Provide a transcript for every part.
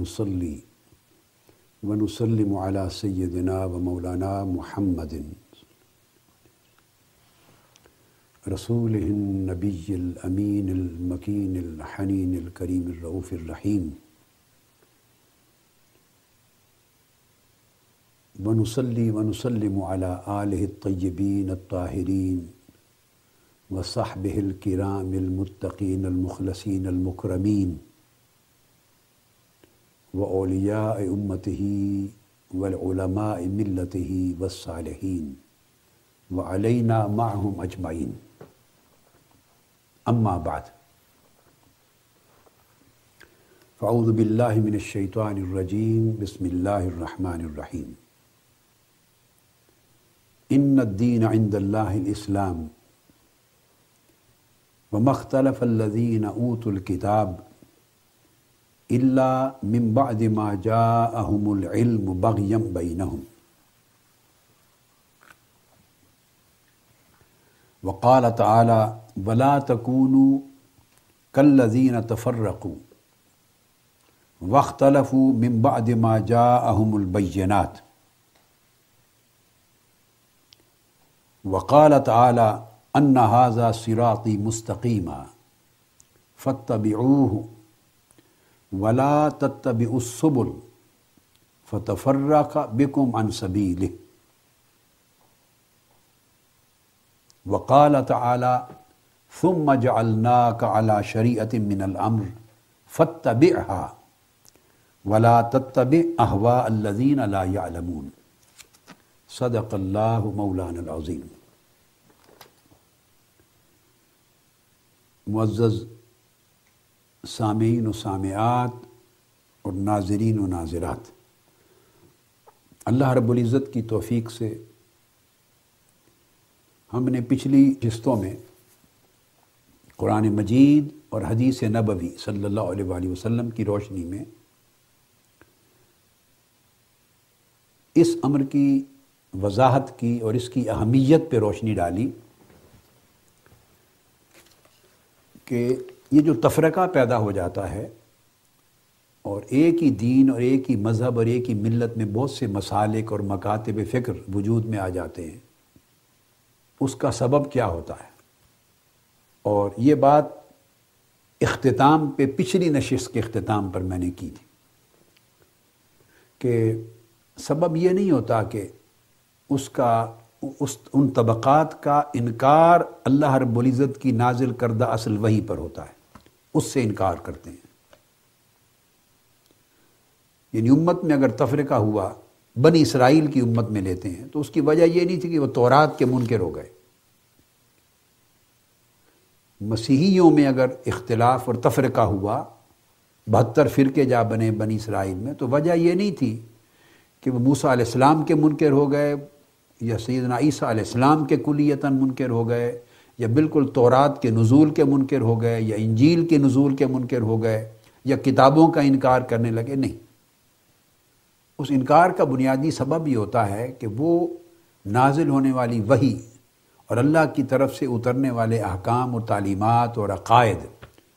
نحمده ونصلي ونسلم على سيدنا ومولانا محمد. رسوله النبي الأمين المكين الحنين الكريم الرؤوف الرحيم. ونصلي ونسلم على آله الطيبين الطاهرين وصحبه الكرام المتقين المخلصين المكرمين. وأولياء أمته والعلماء ملته والصالحين وعلينا معهم أجمعين أما بعد. فأعوذ بالله من الشيطان الرجيم بسم الله الرحمن الرحيم إن الدين عند الله الإسلام وما اختلف الذين أوتوا الكتاب. إلا من بعد ما جاءهم العلم بغيا بينهم. وقال تعالى ولا تكونوا كالذين تفرقوا. واختلفوا من بعد ما جاءهم البينات. وقال تعالى ان هذا صراطي مستقيما. فاتبعوه ولا تتبعوا السبل فتفرق بكم عن سبيله. وقال تعالى ثم جعلناك على شريعة من الأمر فاتبعها ولا تتبع أهواء الذين لا يعلمون صدق الله مولانا العظيم معزز سامعین و سامعات اور ناظرین و ناظرات۔ اللہ رب العزت کی توفیق سے ہم نے پچھلی قسطوں میں قرآن مجید اور حدیث نبوی صلی اللہ علیہ وآلہ وسلم کی روشنی میں اس امر کی وضاحت کی اور اس کی اہمیت پہ روشنی ڈالی کہ یہ جو تفرقہ پیدا ہو جاتا ہے، اور ایک ہی دین اور ایک ہی مذہب اور ایک ہی ملت میں بہت سے مسالک اور مکاتب فکر وجود میں آ جاتے ہیں، اس کا سبب کیا ہوتا ہے؟ اور یہ بات اختتام پہ، پچھلی نشست کے اختتام پر میں نے کی تھی کہ سبب یہ نہیں ہوتا کہ اس کا، اس، ان طبقات کا انکار اللہ رب العزت کی نازل کردہ اصل وہی پر ہوتا ہے۔ اس سے انکار کرتے ہیں۔ یعنی امت میں اگر تفرقہ ہوا، بنی اسرائیل کی امت میں لیتے ہیں، تو اس کی وجہ یہ نہیں تھی کہ وہ تورات کے منکر ہو گئے۔ مسیحیوں میں اگر اختلاف اور تفرقہ ہوا، بہتر فرقے جا بنے بنی اسرائیل میں، تو وجہ یہ نہیں تھی کہ وہ موسیٰ علیہ السلام کے منکر ہو گئے یا سیدنا عیسیٰ علیہ السلام کے کلیتاً منکر ہو گئے۔ یا بالکل تورات کے نزول کے منکر ہو گئے، یا انجیل کے نزول کے منکر ہو گئے، یا کتابوں کا انکار کرنے لگے، نہیں۔ اس انکار کا بنیادی سبب یہ ہوتا ہے کہ وہ نازل ہونے والی وہی اور اللہ کی طرف سے اترنے والے احکام اور تعلیمات اور عقائد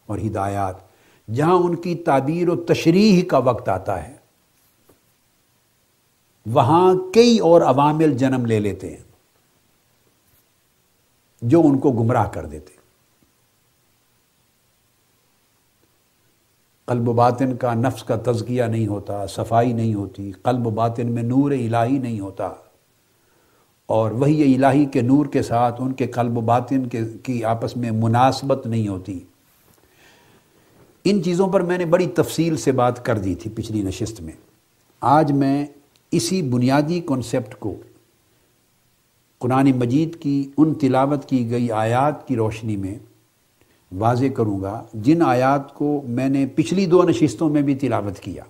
اور ہدایات، جہاں ان کی تعبیر و تشریح کا وقت آتا ہے۔ وہاں کئی اور عوامل جنم لے لیتے ہیں۔ جو ان کو گمراہ کر دیتے۔ قلب و باطن کا نفس کا تزکیہ نہیں ہوتا، صفائی نہیں ہوتی، قلب و باطن میں نور الہی نہیں ہوتا۔ اور وہی الہی کے نور کے ساتھ ان کے قلب و باطن کے کی آپس میں مناسبت نہیں ہوتی۔ ان چیزوں پر میں نے بڑی تفصیل سے بات کر دی تھی پچھلی نشست میں۔ آج میں اسی بنیادی کنسپٹ کو قرآن مجید کی ان تلاوت کی گئی آیات کی روشنی میں واضح کروں گا، جن آیات کو میں نے پچھلی دو نشستوں میں بھی تلاوت کیا۔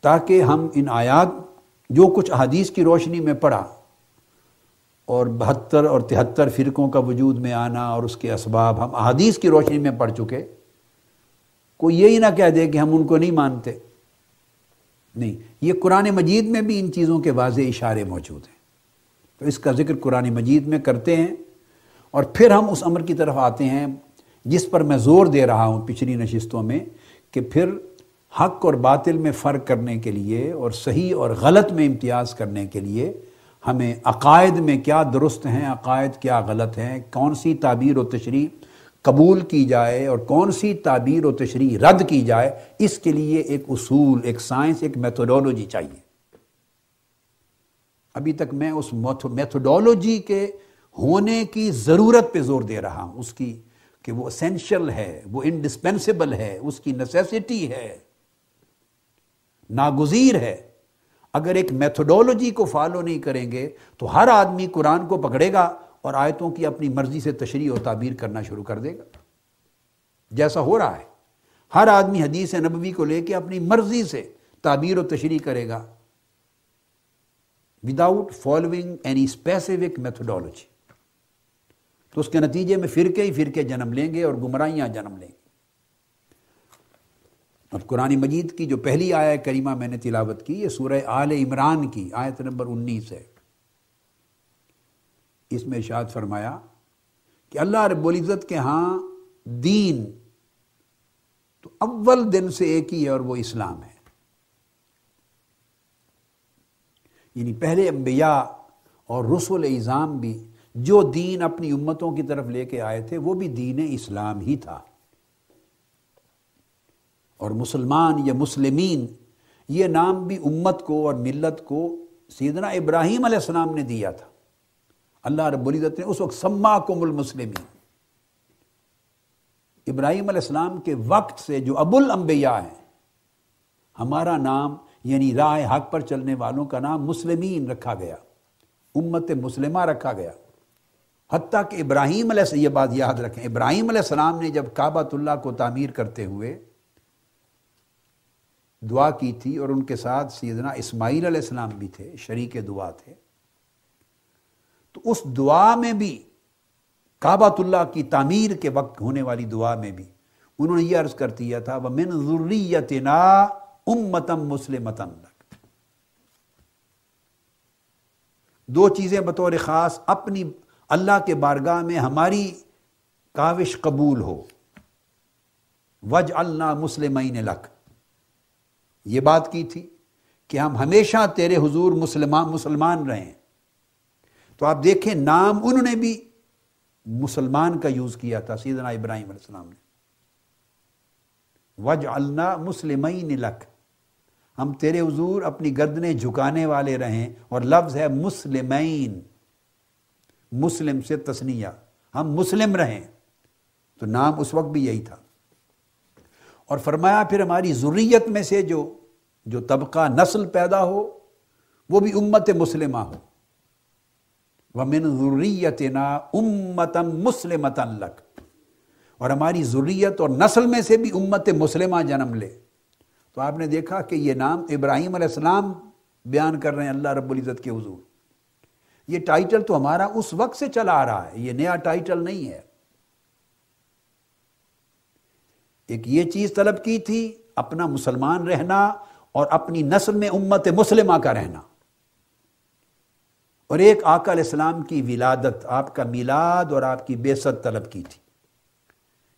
تاکہ ہم ان آیات، جو کچھ حدیث کی روشنی میں پڑھا اور بہتر اور تہتر فرقوں کا وجود میں آنا اور اس کے اسباب ہم احادیث کی روشنی میں پڑھ چکے، کوئی یہی نہ کہہ دے کہ ہم ان کو نہیں مانتے۔ نہیں یہ قرآن مجید میں بھی ان چیزوں کے واضح اشارے موجود ہیں۔ تو اس کا ذکر قرآن مجید میں کرتے ہیں اور پھر ہم اس امر کی طرف آتے ہیں جس پر میں زور دے رہا ہوں پچھلی نشستوں میں کہ پھر حق اور باطل میں فرق کرنے کے لیے اور صحیح اور غلط میں امتیاز کرنے کے لیے ہمیں عقائد میں کیا درست ہیں، عقائد کیا غلط ہیں، کون سی تعبیر و تشریح قبول کی جائے اور کون سی تعبیر و تشریح رد کی جائے، اس کے لیے ایک اصول، ایک سائنس، ایک میتھوڈولوجی چاہیے۔ ابھی تک میں اس میتھوڈولوجی کے ہونے کی ضرورت پہ زور دے رہا ہوں۔ اس کی کہ وہ اسینشل ہے، وہ انڈسپینسیبل ہے، اس کی نیسیسٹی ہے۔ ناگزیر ہے۔ اگر ایک میتھوڈولوجی کو فالو نہیں کریں گے تو ہر آدمی قرآن کو پکڑے گا۔ اور آیتوں کی اپنی مرضی سے تشریح و تعبیر کرنا شروع کر دے گا۔ جیسا ہو رہا ہے۔ ہر آدمی حدیث نبوی کو لے کے اپنی مرضی سے تعبیر و تشریح کرے گا۔ Without following any specific methodology تو اس کے نتیجے میں فرقے ہی فرقے جنم لیں گے اور گمراہیاں جنم لیں گے۔ اب قرآن مجید کی جو پہلی آیا کریمہ میں نے تلاوت کی، یہ سورہ آل عمران کی، آیت نمبر انیس ہے۔ اس میں ارشاد فرمایا کہ اللہ رب العزت کے ہاں دین تو اول دن سے ایک ہی ہے اور وہ اسلام ہے۔ یعنی پہلے انبیاء اور رسول اظام بھی جو دین اپنی امتوں کی طرف لے کے آئے تھے وہ بھی دین اسلام ہی تھا۔ اور مسلمان یا مسلمین یہ نام بھی امت کو اور ملت کو سیدنا ابراہیم علیہ السلام نے دیا تھا۔ اللہ رب العزت نے اس وقت سما کم المسلمین، ابراہیم علیہ السلام کے وقت سے جو ابو الانبیاء ہیں، ہمارا نام یعنی رائے حق پر چلنے والوں کا نام مسلمین رکھا گیا، امت مسلمہ رکھا گیا۔ حتیٰ کہ ابراہیم علیہ سے یہ بات یاد رکھیں، ابراہیم علیہ السلام نے جب کعبۃ اللہ کو تعمیر کرتے ہوئے دعا کی تھی اور ان کے ساتھ سیدنا اسماعیل علیہ السلام بھی تھے، شریک دعا تھے تو اس دعا میں بھی کعبۃ اللہ کی تعمیر کے وقت ہونے والی دعا میں بھی انہوں نے یہ عرض کر دیا تھا وہ من ضروریتنا امتم مسلمتن دو چیزیں بطور خاص، اپنی اللہ کے بارگاہ میں ہماری کاوش قبول ہو۔ وج اللہ مسلمین لک یہ بات کی تھی کہ ہم ہمیشہ تیرے حضور مسلمان مسلمان رہیں۔ تو آپ دیکھیں نام انہوں نے بھی مسلمان کا یوز کیا تھا، سیدنا ابراہیم علیہ السلام نے۔ وج اللہ مسلمین لک۔ ہم تیرے حضور اپنی گردنیں جھکانے والے رہیں، اور لفظ ہے مسلمین۔ مسلم سے تسنیہ۔ ہم مسلم رہیں۔ تو نام اس وقت بھی یہی تھا۔ اور فرمایا پھر ہماری ضروریت میں سے جو جو طبقہ نسل پیدا ہو، وہ بھی امت مسلمہ ہو۔ ومن ضروریت نا امتم مسلمتن لک۔ اور ہماری ضروریت اور نسل میں سے بھی امت مسلمہ جنم لے۔ تو آپ نے دیکھا کہ یہ نام ابراہیم علیہ السلام بیان کر رہے ہیں اللہ رب العزت کے حضور۔ یہ ٹائٹل تو ہمارا اس وقت سے چلا آ رہا ہے، یہ نیا ٹائٹل نہیں ہے۔ ایک یہ چیز طلب کی تھی، اپنا مسلمان رہنا اور اپنی نسل میں امت مسلمہ کا رہنا۔ اور ایک آقا علیہ السلام کی ولادت، آپ کا میلاد اور آپ کی بے طلب کی تھی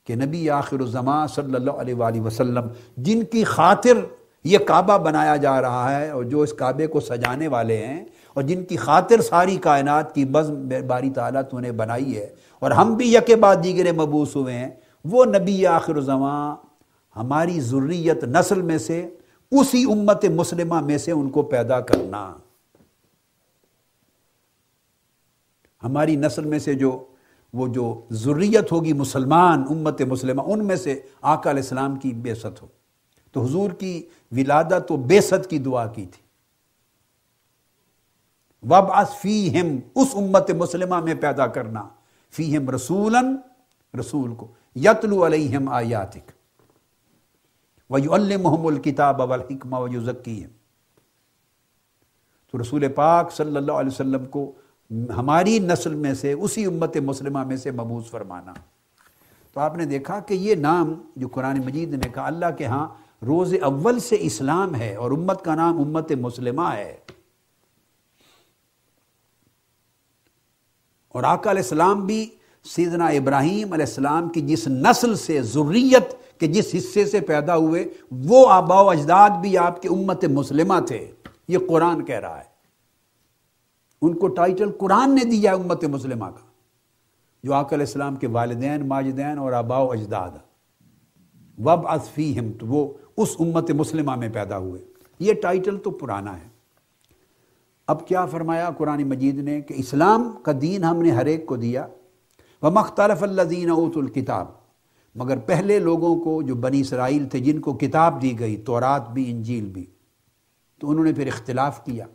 کہ نبی آخر الزماں صلی اللہ علیہ وآلہ وسلم، جن کی خاطر یہ کعبہ بنایا جا رہا ہے اور جو اس کعبے کو سجانے والے ہیں اور جن کی خاطر ساری کائنات کی بزم باری تعالیٰ تو نے بنائی ہے اور ہم بھی یکے بعد دیگرے مبوس ہوئے ہیں، وہ نبی آخر الزماں ہماری ضروریت نسل میں سے، اسی امت مسلمہ میں سے ان کو پیدا کرنا۔ ہماری نسل میں سے جو وہ جو ضروریت ہوگی مسلمان، امت مسلمہ، ان میں سے آقا علیہ السلام کی بے ست ہو۔ تو حضور کی ولادت و بے ست کی دعا کی تھی۔ وب فیہم، اس امت مسلمہ میں پیدا کرنا۔ فیہم رسولاً، رسول کو۔ یتلو علیہم آیاتک۔ وَيُعَلِّمُهُمُ الْكِتَابَ وَالْحِكْمَ وَيُزَكِّيهِمْ تو رسول پاک صلی اللہ علیہ وسلم کو ہماری نسل میں سے، اسی امت مسلمہ میں سے مبوس فرمانا۔ تو آپ نے دیکھا کہ یہ نام جو قرآن مجید نے کہا، اللہ کے ہاں روز اول سے اسلام ہے اور امت کا نام امت مسلمہ ہے۔ اور آقا علیہ السلام بھی سیدنا ابراہیم علیہ السلام کی جس نسل سے ضروریت کے جس حصے سے پیدا ہوئے، وہ آبا و اجداد بھی آپ کے امت مسلمہ تھے۔ یہ قرآن کہہ رہا ہے۔ ان کو ٹائٹل قرآن نے دیا ہے امت مسلمہ کا، جو آق علیہ السلام کے والدین، ماجدین اور آبا و اجداد۔ وب اصفیم تو وہ اس امت مسلمہ میں پیدا ہوئے۔ یہ ٹائٹل تو پرانا ہے۔ اب کیا فرمایا قرآن مجید نے کہ اسلام کا دین ہم نے ہر ایک کو دیا؟ وہ مختلف اللہ دین اوت الکتاب مگر پہلے لوگوں کو جو بنی اسرائیل تھے، جن کو کتاب دی گئی، تورات بھی، انجیل بھی، تو انہوں نے پھر اختلاف کیا۔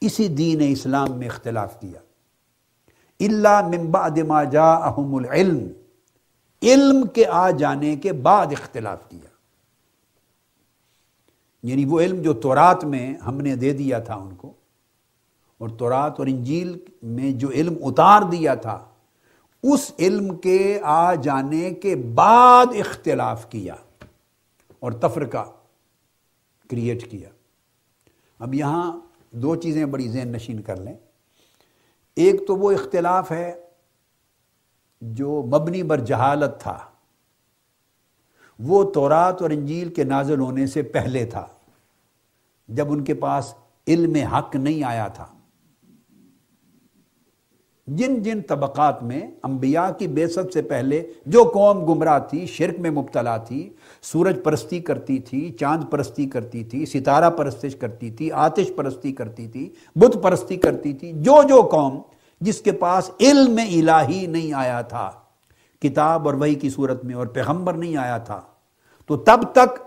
اسی دین اسلام میں اختلاف کیا۔ اللہ ممبا دما جا احم العلم، علم کے آ جانے کے بعد اختلاف کیا۔ یعنی وہ علم جو تورات میں ہم نے دے دیا تھا ان کو، اور تورات اور انجیل میں جو علم اتار دیا تھا، اس علم کے آ جانے کے بعد اختلاف کیا اور تفرقہ کریٹ کیا۔ اب یہاں دو چیزیں بڑی ذہن نشین کر لیں۔ ایک تو وہ اختلاف ہے جو مبنی بر جہالت تھا۔ وہ تورات اور انجیل کے نازل ہونے سے پہلے تھا۔ جب ان کے پاس علم حق نہیں آیا تھا۔ جن جن طبقات میں انبیاء کی بے سے پہلے جو قوم گمراہ تھی، شرک میں مبتلا تھی، سورج پرستی کرتی تھی، چاند پرستی کرتی تھی، ستارہ پرستش کرتی تھی، آتش پرستی کرتی تھی بت پرستی کرتی تھی، جو جو قوم جس کے پاس علم الہی نہیں آیا تھا، کتاب اور وہی کی صورت میں اور پیغمبر نہیں آیا تھا، تو تب تک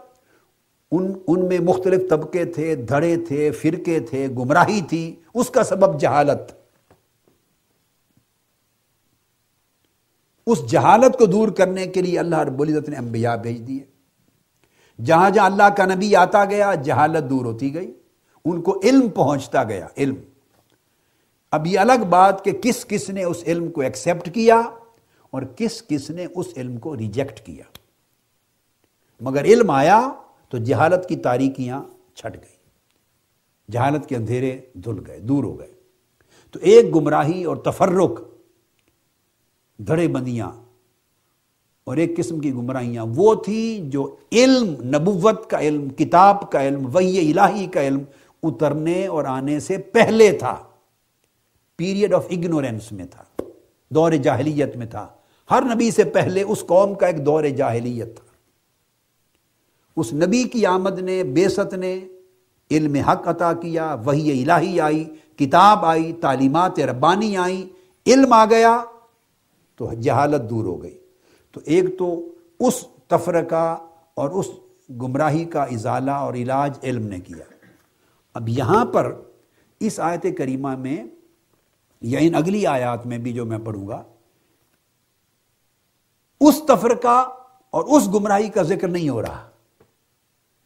ان ان میں مختلف طبقے تھے، دھڑے تھے، فرقے تھے، گمراہی تھی، اس کا سبب جہالت۔ اس جہالت کو دور کرنے کے لیے اللہ رب العزت نے انبیاء بھیج دیے۔ جہاں جہاں اللہ کا نبی آتا گیا، جہالت دور ہوتی گئی، ان کو علم پہنچتا گیا، علم۔ اب یہ الگ بات کہ کس کس نے اس علم کو ایکسپٹ کیا اور کس کس نے اس علم کو ریجیکٹ کیا۔ مگر علم آیا تو جہالت کی تاریکیاں چھٹ گئی جہالت کے اندھیرے دھل گئے، دور ہو گئے۔ تو ایک گمراہی اور تفرق دھڑے بندیاں اور ایک قسم کی گمراہیاں۔ وہ تھی جو علم، نبوت کا علم، کتاب کا علم وہی الہی کا علم اترنے اور آنے سے پہلے تھا۔ پیریڈ آف اگنورینس میں تھا، دور جاہلیت میں تھا۔ ہر نبی سے پہلے اس قوم کا ایک دور جاہلیت تھا۔ اس نبی کی آمد نے بیست نے علم حق عطا کیا وہی الہی آئی، کتاب آئی، تعلیمات ربانی آئی، علم آ گیا۔ تو جہالت دور ہو گئی۔ تو ایک تو اس تفرقہ اور اس گمراہی کا ازالہ اور علاج علم نے کیا۔ اب یہاں پر اس آیت کریمہ میں یا ان اگلی آیات میں بھی جو میں پڑھوں گا، اس تفرقہ اور اس گمراہی کا ذکر نہیں ہو رہا۔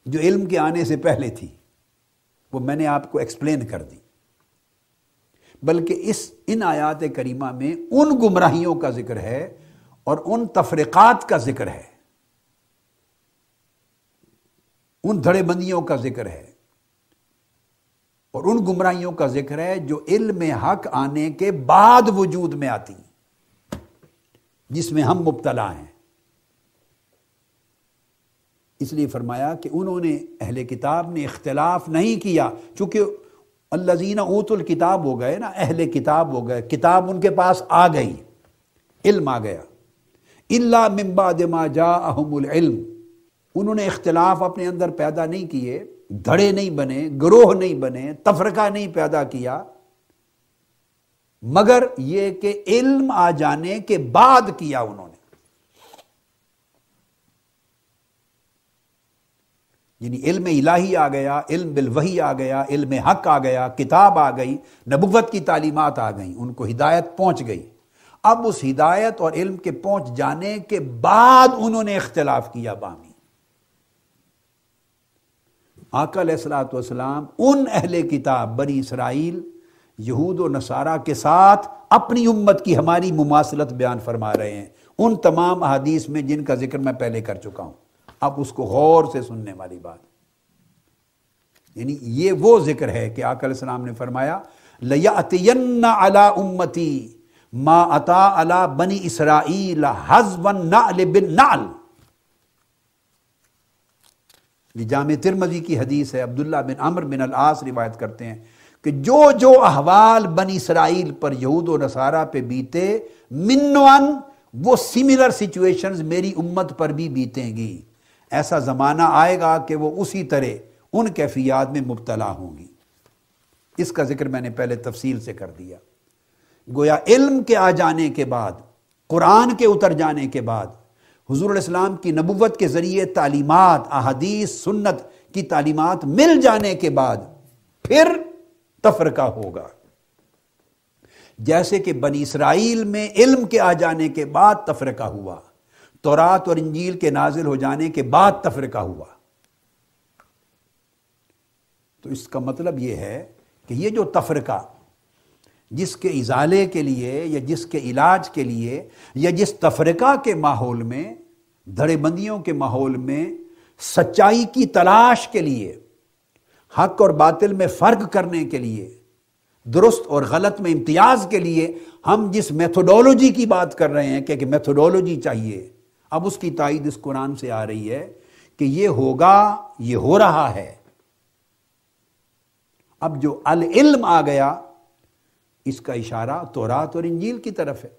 جو علم کے آنے سے پہلے تھی، وہ میں نے آپ کو ایکسپلین کر دی۔ بلکہ اس ان آیات کریمہ میں ان گمراہیوں کا ذکر ہے اور ان تفرقات کا ذکر ہے۔ ان دھڑے بندیوں کا ذکر ہے۔ اور ان گمراہیوں کا ذکر ہے جو علم حق آنے کے بعد وجود میں آتی جس میں ہم مبتلا ہیں۔ اس لیے فرمایا کہ انہوں نے اہل کتاب نے اختلاف نہیں کیا، چونکہ اللہ اوت الکتاب ہو گئے نا، اہل کتاب ہو گئے، کتاب ان کے پاس آ گئی، علم آ گیا۔ اللہ ممبا دما جا احم العلم۔ انہوں نے اختلاف اپنے اندر پیدا نہیں کیے، دھڑے نہیں بنے، گروہ نہیں بنے، تفرقہ نہیں پیدا کیا۔ مگر یہ کہ علم آ جانے کے بعد کیا انہوں نے۔ یعنی علم الہی آ گیا، علم بالوحی آ گیا، علم حق آ گیا، کتاب آ گئی، نبوت کی تعلیمات آ گئیں، ان کو ہدایت پہنچ گئی۔ اب اس ہدایت اور علم کے پہنچ جانے کے بعد انہوں نے اختلاف کیا بامی۔ آقا علیہ السلاۃ والسلام ان اہل کتاب بنی اسرائیل، یہود و نصارہ کے ساتھ اپنی امت کی ہماری مماثلت بیان فرما رہے ہیں۔ ان تمام احادیث میں جن کا ذکر میں پہلے کر چکا ہوں۔ اب اس کو غور سے سننے والی بات۔ یعنی یہ وہ ذکر ہے کہ آقا علیہ السلام نے فرمایا، لَيَأْتِيَنَّ عَلَىٰ أُمَّتِي ما اتا علا بنی اسرائیل حزب نعل بن جامع ترمزی کی حدیث ہے، عبداللہ بن عمر بن العاص روایت کرتے ہیں کہ جو جو احوال بنی اسرائیل پر یہود و نصارہ پہ بیتے، منوان وہ سملر سچویشنز میری امت پر بھی بیتیں گی۔ ایسا زمانہ آئے گا کہ وہ اسی طرح ان کیفیات میں مبتلا ہوں گی۔ اس کا ذکر میں نے پہلے تفصیل سے کر دیا۔ گویا علم کے آ جانے کے بعد، قرآن کے اتر جانے کے بعد، حضور علیہ السلام کی نبوت کے ذریعے تعلیمات، احادیث، سنت کی تعلیمات مل جانے کے بعد پھر تفرقہ ہوگا۔ جیسے کہ بنی اسرائیل میں علم کے آ جانے کے بعد تفرقہ ہوا۔ تورات اور انجیل کے نازل ہو جانے کے بعد تفرقہ ہوا۔ تو اس کا مطلب یہ ہے کہ یہ جو تفرقہ، جس کے ازالے کے لیے یا جس کے علاج کے لیے یا جس تفرقہ کے ماحول میں دھڑے بندیوں کے ماحول میں سچائی کی تلاش کے لیے، حق اور باطل میں فرق کرنے کے لیے، درست اور غلط میں امتیاز کے لیے، ہم جس میتھوڈولوجی کی بات کر رہے ہیں کہ میتھوڈولوجی چاہیے اب اس کی تائید اس قرآن سے آ رہی ہے کہ یہ ہوگا، یہ ہو رہا ہے۔ اب جو العلم آ گیا، اس کا اشارہ تورات اور انجیل کی طرف ہے۔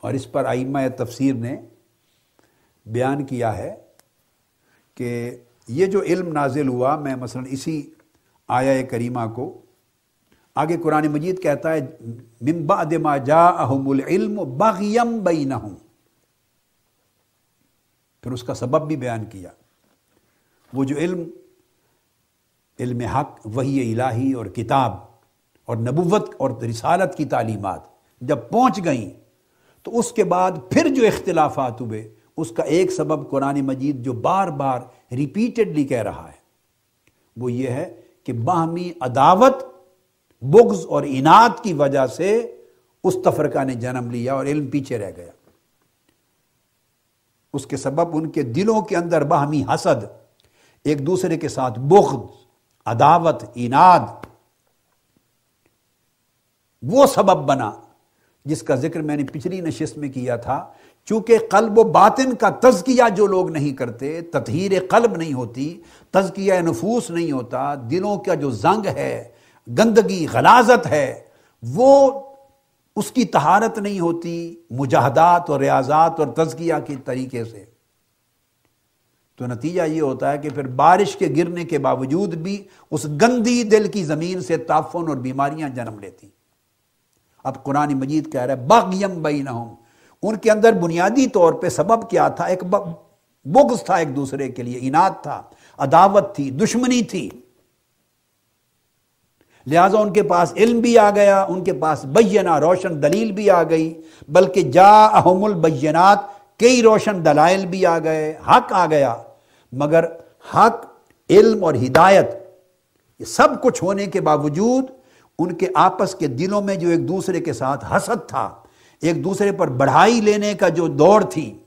اور اس پر آئمہ تفسیر نے بیان کیا ہے کہ یہ جو علم نازل ہوا، میں مثلا اسی آیا کریمہ کو آگے قرآن مجید کہتا ہے، من بعد ما جاءہم العلم بغیم بینہم پھر اس کا سبب بھی بیان کیا۔ وہ جو علم علم حق وہی الہی اور کتاب اور نبوت اور رسالت کی تعلیمات جب پہنچ گئیں، تو اس کے بعد پھر جو اختلافات ہوئے، اس کا ایک سبب قرآن مجید جو بار بار ریپیٹڈلی کہہ رہا ہے، وہ یہ ہے کہ باہمی عداوت بغض اور انعد کی وجہ سے اس تفرقہ نے جنم لیا اور علم پیچھے رہ گیا۔ اس کے سبب ان کے دلوں کے اندر باہمی حسد، ایک دوسرے کے ساتھ بغض، عداوت اناد وہ سبب بنا جس کا ذکر میں نے پچھلی نشست میں کیا تھا۔ چونکہ قلب و باطن کا تزکیہ جو لوگ نہیں کرتے، تطہیر قلب نہیں ہوتی، تزکیہ نفوس نہیں ہوتا، دلوں کا جو زنگ ہے گندگی، غلازت ہے، وہ اس کی تہارت نہیں ہوتی مجاہدات اور ریاضات اور تزکیہ کے طریقے سے۔ تو نتیجہ یہ ہوتا ہے کہ پھر بارش کے گرنے کے باوجود بھی اس گندی دل کی زمین سے تافن اور بیماریاں جنم لیتی۔ اب قرآن مجید کہہ رہا ہے، بغیم بینہم۔ ان کے اندر بنیادی طور پہ سبب کیا تھا؟ ایک بغض تھا ایک دوسرے کے لیے انعد تھا، عداوت تھی، دشمنی تھی۔ لہذا ان کے پاس علم بھی آ گیا، ان کے پاس بینا روشن دلیل بھی آ گئی، بلکہ جا احم البینات کئی روشن دلائل بھی آ گئے، حق آ گیا۔ مگر حق، علم اور ہدایت، یہ سب کچھ ہونے کے باوجود ان کے آپس کے دلوں میں جو ایک دوسرے کے ساتھ حسد تھا، ایک دوسرے پر بڑھائی لینے کا جو دوڑ تھی،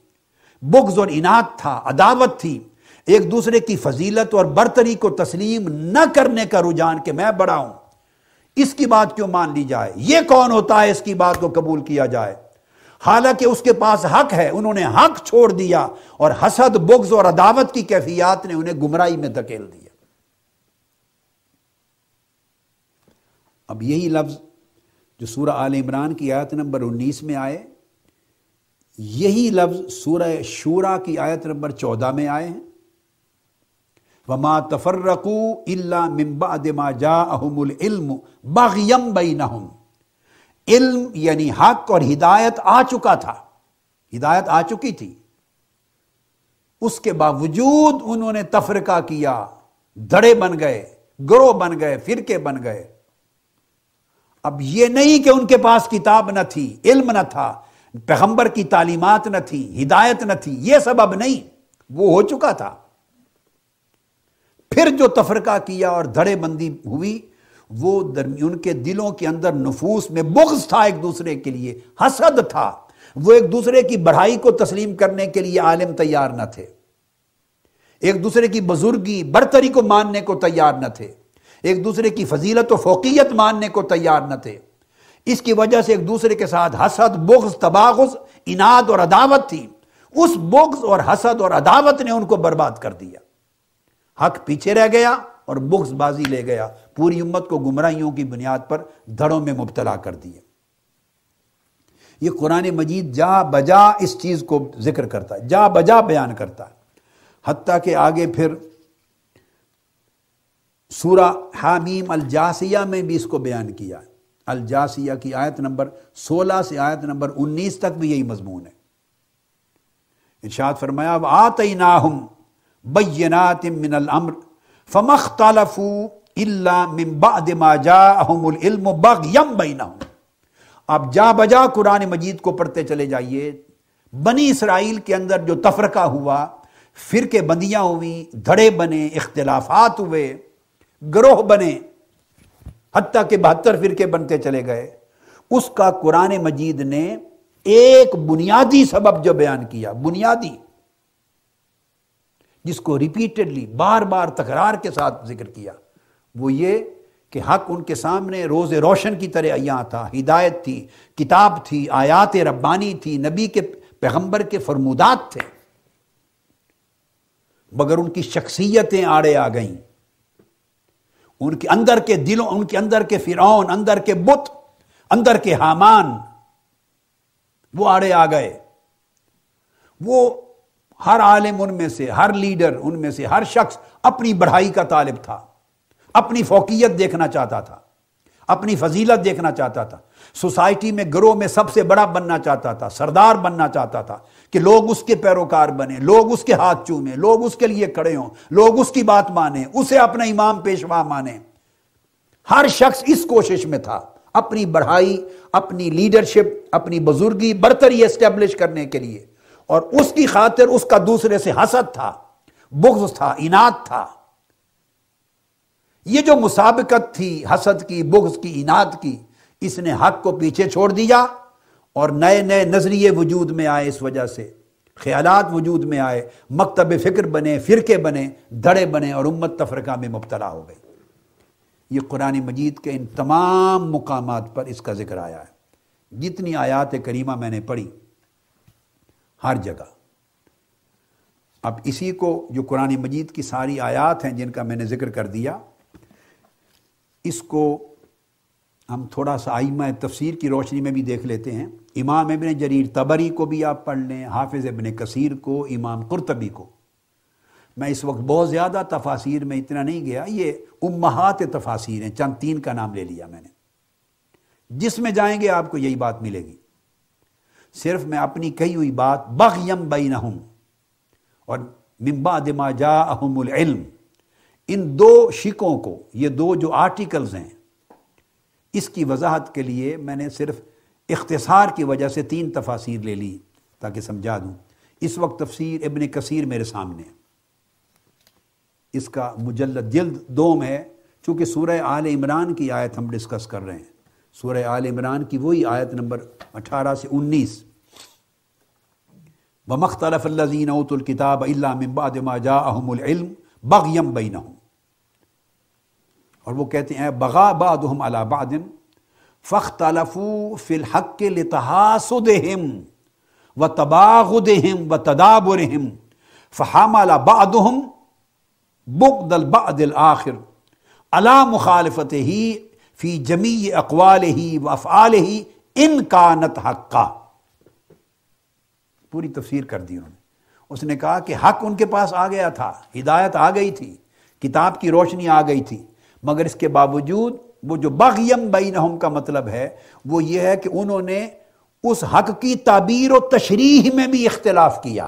بغض اور انعت تھا، عداوت تھی، ایک دوسرے کی فضیلت اور برتری کو تسلیم نہ کرنے کا رجحان کہ میں بڑا ہوں۔ اس کی بات کیوں مان لی جائے؟ یہ کون ہوتا ہے اس کی بات کو قبول کیا جائے؟ حالانکہ اس کے پاس حق ہے، انہوں نے حق چھوڑ دیا اور حسد، بغض اور عداوت کی کیفیات نے انہیں گمراہی میں دھکیل دیا۔ اب یہی لفظ جو سورہ آل عمران کی آیت نمبر انیس میں آئے، یہی لفظ سورہ شورا کی آیت نمبر چودہ میں آئے ہیں۔ وما تفرقو اللہ ممبا دما جا احم العلم باغیم بینہم علم یعنی حق اور ہدایت آ چکا تھا، ہدایت آ چکی تھی۔ اس کے باوجود انہوں نے تفرقہ کیا، دڑے بن گئے، گروہ بن گئے، فرقے بن گئے۔ اب یہ نہیں کہ ان کے پاس کتاب نہ تھی، علم نہ تھا، پیغمبر کی تعلیمات نہ تھی، ہدایت نہ تھی، یہ سبب نہیں، وہ ہو چکا تھا۔ پھر جو تفرقہ کیا اور دھڑے بندی ہوئی، وہ ان کے دلوں کے اندر نفوس میں بغض تھا ایک دوسرے کے لیے، حسد تھا۔ وہ ایک دوسرے کی بڑھائی کو تسلیم کرنے کے لیے عالم تیار نہ تھے۔ ایک دوسرے کی بزرگی، برتری کو ماننے کو تیار نہ تھے۔ ایک دوسرے کی فضیلت و فوقیت ماننے کو تیار نہ تھے۔ اس کی وجہ سے ایک دوسرے کے ساتھ حسد، بغض تباغز اناد اور عداوت تھی۔ اس بغض اور حسد اور عداوت نے ان کو برباد کر دیا۔ حق پیچھے رہ گیا اور بغض بازی لے گیا۔ پوری امت کو گمراہیوں کی بنیاد پر دھڑوں میں مبتلا کر دیا۔ یہ قرآن مجید جا بجا اس چیز کو ذکر کرتا ہے، جا بجا بیان کرتا ہے۔ حتیٰ کہ آگے پھر سورہ حامیم الجاسیہ میں بھی اس کو بیان کیا ہے۔ الجاسیہ کی آیت نمبر سولہ سے آیت نمبر انیس تک بھی یہی مضمون ہے۔ ارشاد فرمایا، وَآتَيْنَاهُمْ بَيِّنَاتٍ مِّنَ الْأَمْرِ فَمَخْتَلَفُوا إِلَّا مِن بَعْدِ مَا جَاءَهُمُ الْعِلْمُ بَغْيًا بَيْنَهُمْ اب جا بجا قرآن مجید کو پڑھتے چلے جائیے۔ بنی اسرائیل کے اندر جو تفرقہ ہوا، فرقے بندیاں ہوئی دھڑے بنے، اختلافات ہوئے، گروہ بنے، حتیٰ کہ بہتر فرقے بنتے چلے گئے۔ اس کا قرآن مجید نے ایک بنیادی سبب جو بیان کیا، بنیادی۔ جس کو ریپیٹڈلی بار بار تکرار کے ساتھ ذکر کیا، وہ یہ کہ حق ان کے سامنے روز روشن کی طرح ایاں تھا، ہدایت تھی، کتاب تھی، آیات ربانی تھی، نبی کے پیغمبر کے فرمودات تھے۔ مگر ان کی شخصیتیں آڑے آ گئیں۔ ان کے اندر کے دلوں، ان کے اندر کے فرعون، اندر کے بت، اندر کے حامان، وہ آڑے آ گئے۔ وہ ہر عالم ان میں سے، ہر لیڈر ان میں سے، ہر شخص اپنی بڑھائی کا طالب تھا، اپنی فوقیت دیکھنا چاہتا تھا، اپنی فضیلت دیکھنا چاہتا تھا، سوسائٹی میں، گروہ میں سب سے بڑا بننا چاہتا تھا، سردار بننا چاہتا تھا کہ لوگ اس کے پیروکار بنے لوگ اس کے ہاتھ چومیں، لوگ اس کے لیے کھڑے ہوں، لوگ اس کی بات مانیں، اسے اپنا امام پیشوا مانیں۔ ہر شخص اس کوشش میں تھا، اپنی بڑھائی، اپنی لیڈرشپ، اپنی بزرگی برتری اسٹیبلش کرنے کے لیے۔ اور اس کی خاطر اس کا دوسرے سے حسد تھا، بغض تھا انات تھا۔ یہ جو مسابقت تھی، حسد کی، بغض کی انات کی، اس نے حق کو پیچھے چھوڑ دیا اور نئے نئے نظریے وجود میں آئے اس وجہ سے۔ خیالات وجود میں آئے، مکتب فکر بنے، فرقے بنے دھڑے بنے اور امت تفرقہ میں مبتلا ہو گئی۔ یہ قرآن مجید کے ان تمام مقامات پر اس کا ذکر آیا ہے۔ جتنی آیات کریمہ میں نے پڑھی ہر جگہ۔ اب اسی کو جو قرآن مجید کی ساری آیات ہیں جن کا میں نے ذکر کر دیا، اس کو ہم تھوڑا سا آئمہ تفسیر کی روشنی میں بھی دیکھ لیتے ہیں۔ امام ابن جریر تبری کو بھی آپ پڑھ لیں، حافظ ابن کثیر کو، امام قرطبی کو۔ میں اس وقت بہت زیادہ تفاصیر میں اتنا نہیں گیا، یہ امہات تفاصیر ہیں، چند تین کا نام لے لیا میں نے۔ جس میں جائیں گے آپ کو یہی بات ملے گی۔ صرف میں اپنی کہی ہوئی بات بغیم بینہم اور ممبا دما جا احم العلم، ان دو شکوں کو، یہ دو جو آرٹیکلز ہیں، اس کی وضاحت کے لیے میں نے صرف اختصار کی وجہ سے تین تفاصیر لے لی تاکہ سمجھا دوں۔ اس وقت تفسیر ابن کثیر میرے سامنے۔ اس کا مجلد جلد دوم ہے، چونکہ سورہ آل عمران کی آیت ہم ڈسکس کر رہے ہیں۔ سورہ آل عمران کی وہی آیت نمبر اٹھارہ سے انیس۔ بمختلف الزین اوت الکتاب اللہ ممباد ما جاءہم العلم بغیم بینہم اور وہ کہتے ہیں بغا بعضهم على بعض، فاختلفوا في الحق لتحاسدهم وتباغضهم وتدابرهم فحمل بعضهم بغض البعض الاخر على مخالفته فی جمی اقوال ہی و افعال ہی ان کا نت حق کا پوری تفسیر کر دی انہوں نے۔ اس نے کہا کہ حق ان کے پاس آ گیا تھا، ہدایت آ گئی تھی، کتاب کی روشنی آ گئی تھی، مگر اس کے باوجود وہ جو بغیم بینہم کا مطلب ہے، وہ یہ ہے کہ انہوں نے اس حق کی تعبیر و تشریح میں بھی اختلاف کیا۔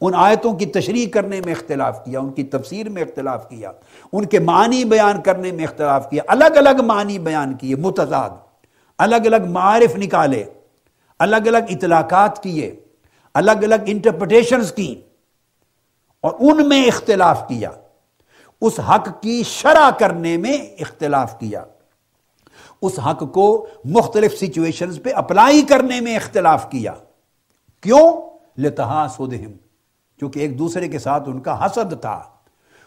ان آیتوں کی تشریح کرنے میں اختلاف کیا، ان کی تفسیر میں اختلاف کیا، ان کے معنی بیان کرنے میں اختلاف کیا، الگ الگ معنی بیان کیے، متضاد، الگ الگ معارف نکالے، الگ الگ اطلاقات کیے، الگ الگ انٹرپریٹیشنز کی اور ان میں اختلاف کیا، اس حق کی شرح کرنے میں اختلاف کیا، اس حق کو مختلف سچویشنز پہ اپلائی کرنے میں اختلاف کیا۔ کیوں؟ لتحاس سودہم کیونکہ ایک دوسرے کے ساتھ ان کا حسد تھا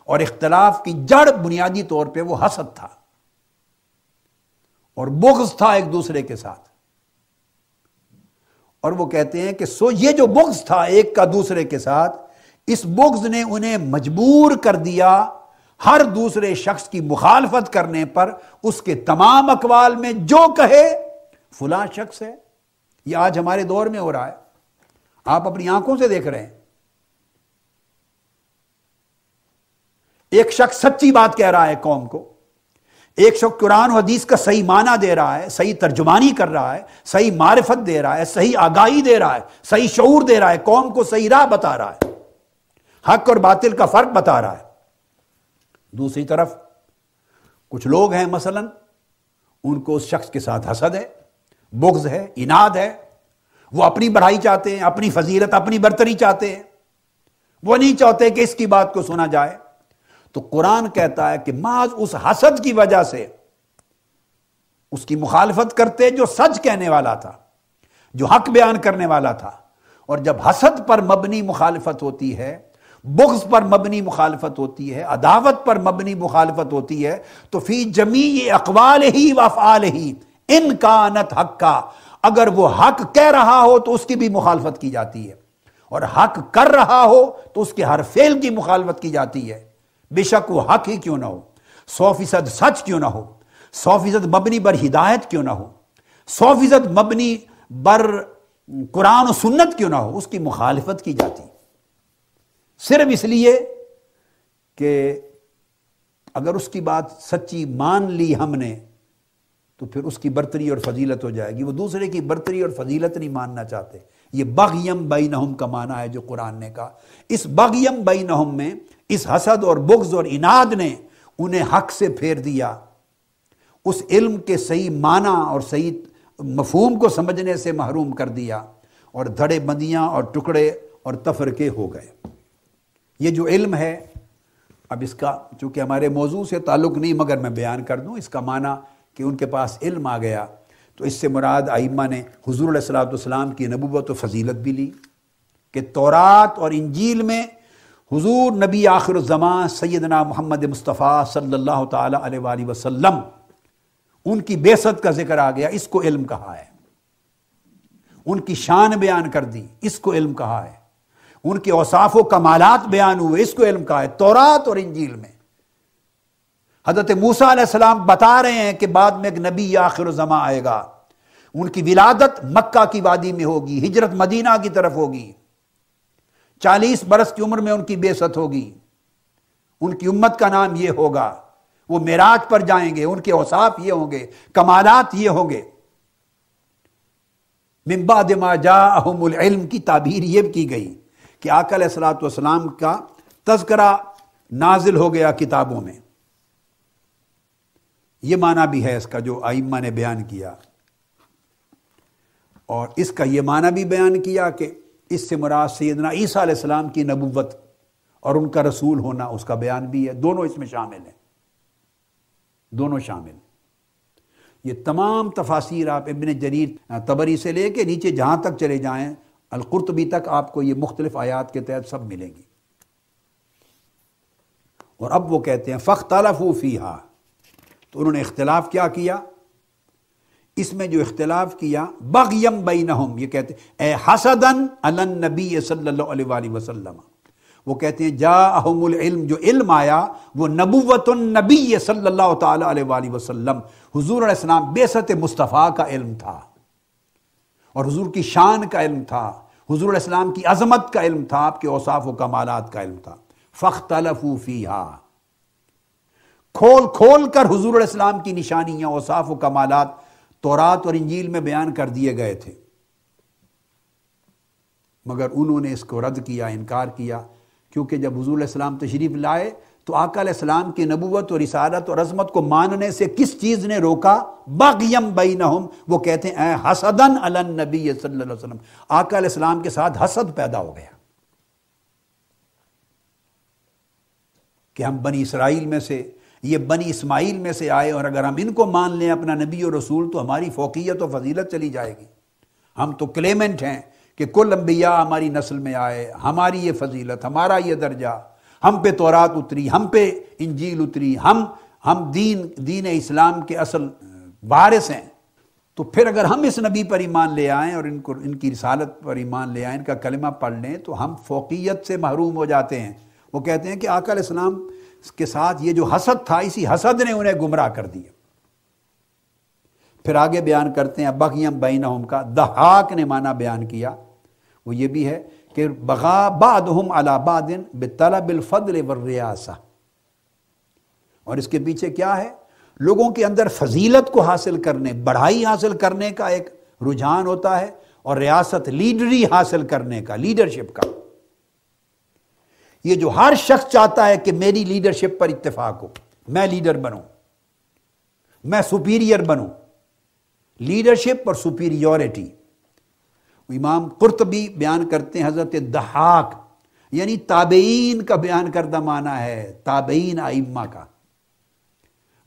اور اختلاف کی جڑ بنیادی طور پہ وہ حسد تھا اور بغض تھا ایک دوسرے کے ساتھ۔ اور وہ کہتے ہیں کہ سو یہ جو بغض تھا ایک کا دوسرے کے ساتھ، اس بغض نے انہیں مجبور کر دیا ہر دوسرے شخص کی مخالفت کرنے پر، اس کے تمام اقوال میں جو کہے، فلاں شخص ہے، یہ آج ہمارے دور میں ہو رہا ہے۔ آپ اپنی آنکھوں سے دیکھ رہے ہیں۔ ایک شخص سچی بات کہہ رہا ہے قوم کو۔ ایک شخص قرآن و حدیث کا صحیح معنی دے رہا ہے، صحیح ترجمانی کر رہا ہے، صحیح معرفت دے رہا ہے، صحیح آگاہی دے رہا ہے، صحیح شعور دے رہا ہے، قوم کو صحیح راہ بتا رہا ہے۔ حق اور باطل کا فرق بتا رہا ہے۔ دوسری طرف کچھ لوگ ہیں مثلا، ان کو اس شخص کے ساتھ حسد ہے، بغض ہے، اناد ہے۔ وہ اپنی بڑھائی چاہتے ہیں، اپنی فضیلت، اپنی برتری چاہتے ہیں۔ وہ نہیں چاہتے کہ اس کی بات کو سنا جائے۔ تو قرآن کہتا ہے کہ ماض اس حسد کی وجہ سے اس کی مخالفت کرتے جو سچ کہنے والا تھا، جو حق بیان کرنے والا تھا۔ اور جب حسد پر مبنی مخالفت ہوتی ہے، بغض پر مبنی مخالفت ہوتی ہے، عداوت پر مبنی مخالفت ہوتی ہے، تو فی جمی اقوال ہی وفعال ہی ان کا نت حق کا اگر وہ حق کہہ رہا ہو تو اس کی بھی مخالفت کی جاتی ہے۔ اور حق کر رہا ہو تو اس کے ہر فعل کی مخالفت کی جاتی ہے۔ بے شک وہ حق ہی کیوں نہ ہو؟ سو فیصد سچ کیوں نہ ہو؟ سو فیصد مبنی بر ہدایت کیوں نہ ہو؟ سو فیصد مبنی بر قرآن و سنت کیوں نہ ہو؟ اس کی مخالفت کی جاتی۔ صرف اس لیے کہ اگر اس کی بات سچی مان لی ہم نے، تو پھر اس کی برتری اور فضیلت ہو جائے گی۔ وہ دوسرے کی برتری اور فضیلت نہیں ماننا چاہتے۔ یہ بغیم بینہم کا معنی ہے جو قرآن نے کہا۔ اس بغیم بینہم میں اس حسد اور بغض اور اناد نے انہیں حق سے پھیر دیا۔ اس علم کے صحیح معنی اور صحیح مفہوم کو سمجھنے سے محروم کر دیا اور دھڑے بندیاں اور ٹکڑے اور تفرقے ہو گئے۔ یہ جو علم ہے، اب اس کا چونکہ ہمارے موضوع سے تعلق نہیں، مگر میں بیان کر دوں، اس کا معنی کہ ان کے پاس علم آ گیا۔ تو اس سے مراد آئمہ نے حضور علیہ السلاۃ والسلام کی نبوت و فضیلت بھی لی کہ تورات اور انجیل میں حضور نبی آخر الزمان سیدنا محمد مصطفیٰ صلی اللہ تعالی علیہ وآلہ وسلم، ان کی بیست کا ذکر آ گیا، اس کو علم کہا ہے۔ ان کی شان بیان کر دی، اس کو علم کہا ہے۔ ان کے اوصاف و کمالات بیان ہوئے، اس کو علم کہا ہے۔ تورات اور انجیل میں۔ حضرت موسیٰ علیہ السلام بتا رہے ہیں کہ بعد میں ایک نبی آخر زماں آئے گا۔ ان کی ولادت مکہ کی وادی میں ہوگی، ہجرت مدینہ کی طرف ہوگی۔ چالیس برس کی عمر میں ان کی بے ست ہوگی۔ ان کی امت کا نام یہ ہوگا۔ وہ میراج پر جائیں گے، ان کے اوصاف یہ ہوں گے، کمالات یہ ہوں گے۔ ممبا دما جا العلم کی تعبیر یہ کی گئی کہ آکل السلاۃ والسلام کا تذکرہ نازل ہو گیا کتابوں میں۔ یہ معنی بھی ہے اس کا جو آئمہ نے بیان کیا۔ اور اس کا یہ معنی بھی بیان کیا کہ اس سے مراد سیدنا عیسیٰ علیہ السلام کی نبوت اور ان کا رسول ہونا، اس کا بیان بھی ہے۔ دونوں اس میں شامل ہیں۔ دونوں شامل یہ تمام تفاصیر آپ ابن جریر تبری سے لے کے نیچے جہاں تک چلے جائیں، القرطبی تک آپ کو یہ مختلف آیات کے تحت سب ملیں گی۔ اور اب وہ کہتے ہیں فخ فیہا۔ تو انہوں نے اختلاف کیا کیا؟ اس میں جو اختلاف کیا، بغیم بینہم، یہ کہتے ہیں، اے حسدن علی نبی صلی اللہ علیہ وآلہ وسلم۔ وہ کہتے ہیں، جاءہم العلم، جو علم آیا، وہ نبوت النبی صلی اللہ تعالی علیہ وآلہ وسلم۔ حضور علیہ السلام بیست مصطفیٰ کا علم تھا اور حضور کی شان کا علم تھا۔ حضور علیہ السلام کی عظمت کا علم تھا، آپ کے اوصاف و کمالات کا علم تھا۔ فختلفوا فیہا۔ کھول کھول کر حضور علیہ السلام کی نشانیاں، اوصاف و کمالات تورات اور انجیل میں بیان کر دیے گئے تھے۔ مگر انہوں نے اس کو رد کیا، انکار کیا، کیونکہ جب حضور علیہ السلام تشریف لائے تو آقا علیہ السلام کی نبوت اور رسالت اور عظمت کو ماننے سے کس چیز نے روکا؟ باغیم بینہم، وہ کہتے ہیں، اے حسدن علی النبی صلی اللہ علیہ وسلم۔ آقا علیہ السلام کے ساتھ حسد پیدا ہو گیا کہ ہم بنی اسرائیل میں سے یہ بنی اسماعیل میں سے آئے اور اگر ہم ان کو مان لیں اپنا نبی اور رسول تو ہماری فوقیت و فضیلت چلی جائے گی۔ ہم تو کلیمنٹ ہیں کہ کل انبیاء ہماری نسل میں آئے، ہماری یہ فضیلت، ہمارا یہ درجہ، ہم پہ تورات اتری، ہم پہ انجیل اتری، ہم ہم دین دین اسلام کے اصل وارث ہیں۔ تو پھر اگر ہم اس نبی پر ایمان لے آئیں اور ان کو، ان کی رسالت پر ایمان لے آئیں، ان کا کلمہ پڑھ لیں تو ہم فوقیت سے محروم ہو جاتے ہیں۔ وہ کہتے ہیں کہ آقا علیہ السلام کے ساتھ یہ جو حسد تھا، اسی حسد نے انہیں گمراہ کر دیا۔ پھر آگے بیان کرتے ہیں بغیم بینہم کا دہاک نے معنی بیان کیا۔ وہ یہ بھی ہے کہ بغا بعدہم علی بعد بطلب الفضل والریاسہ۔ اور اس کے پیچھے کیا ہے؟ لوگوں کے اندر فضیلت کو حاصل کرنے، بڑھائی حاصل کرنے کا ایک رجحان ہوتا ہے اور ریاست، لیڈری حاصل کرنے کا، لیڈرشپ کا۔ یہ جو ہر شخص چاہتا ہے کہ میری لیڈرشپ پر اتفاق ہو، میں لیڈر بنوں، میں سپیریئر بنوں، لیڈرشپ اور سپیریورٹی۔ امام قرطبی بیان کرتے ہیں، حضرت دہاک یعنی تابعین کا بیان کردہ معنی ہے، تابعین آئمہ کا۔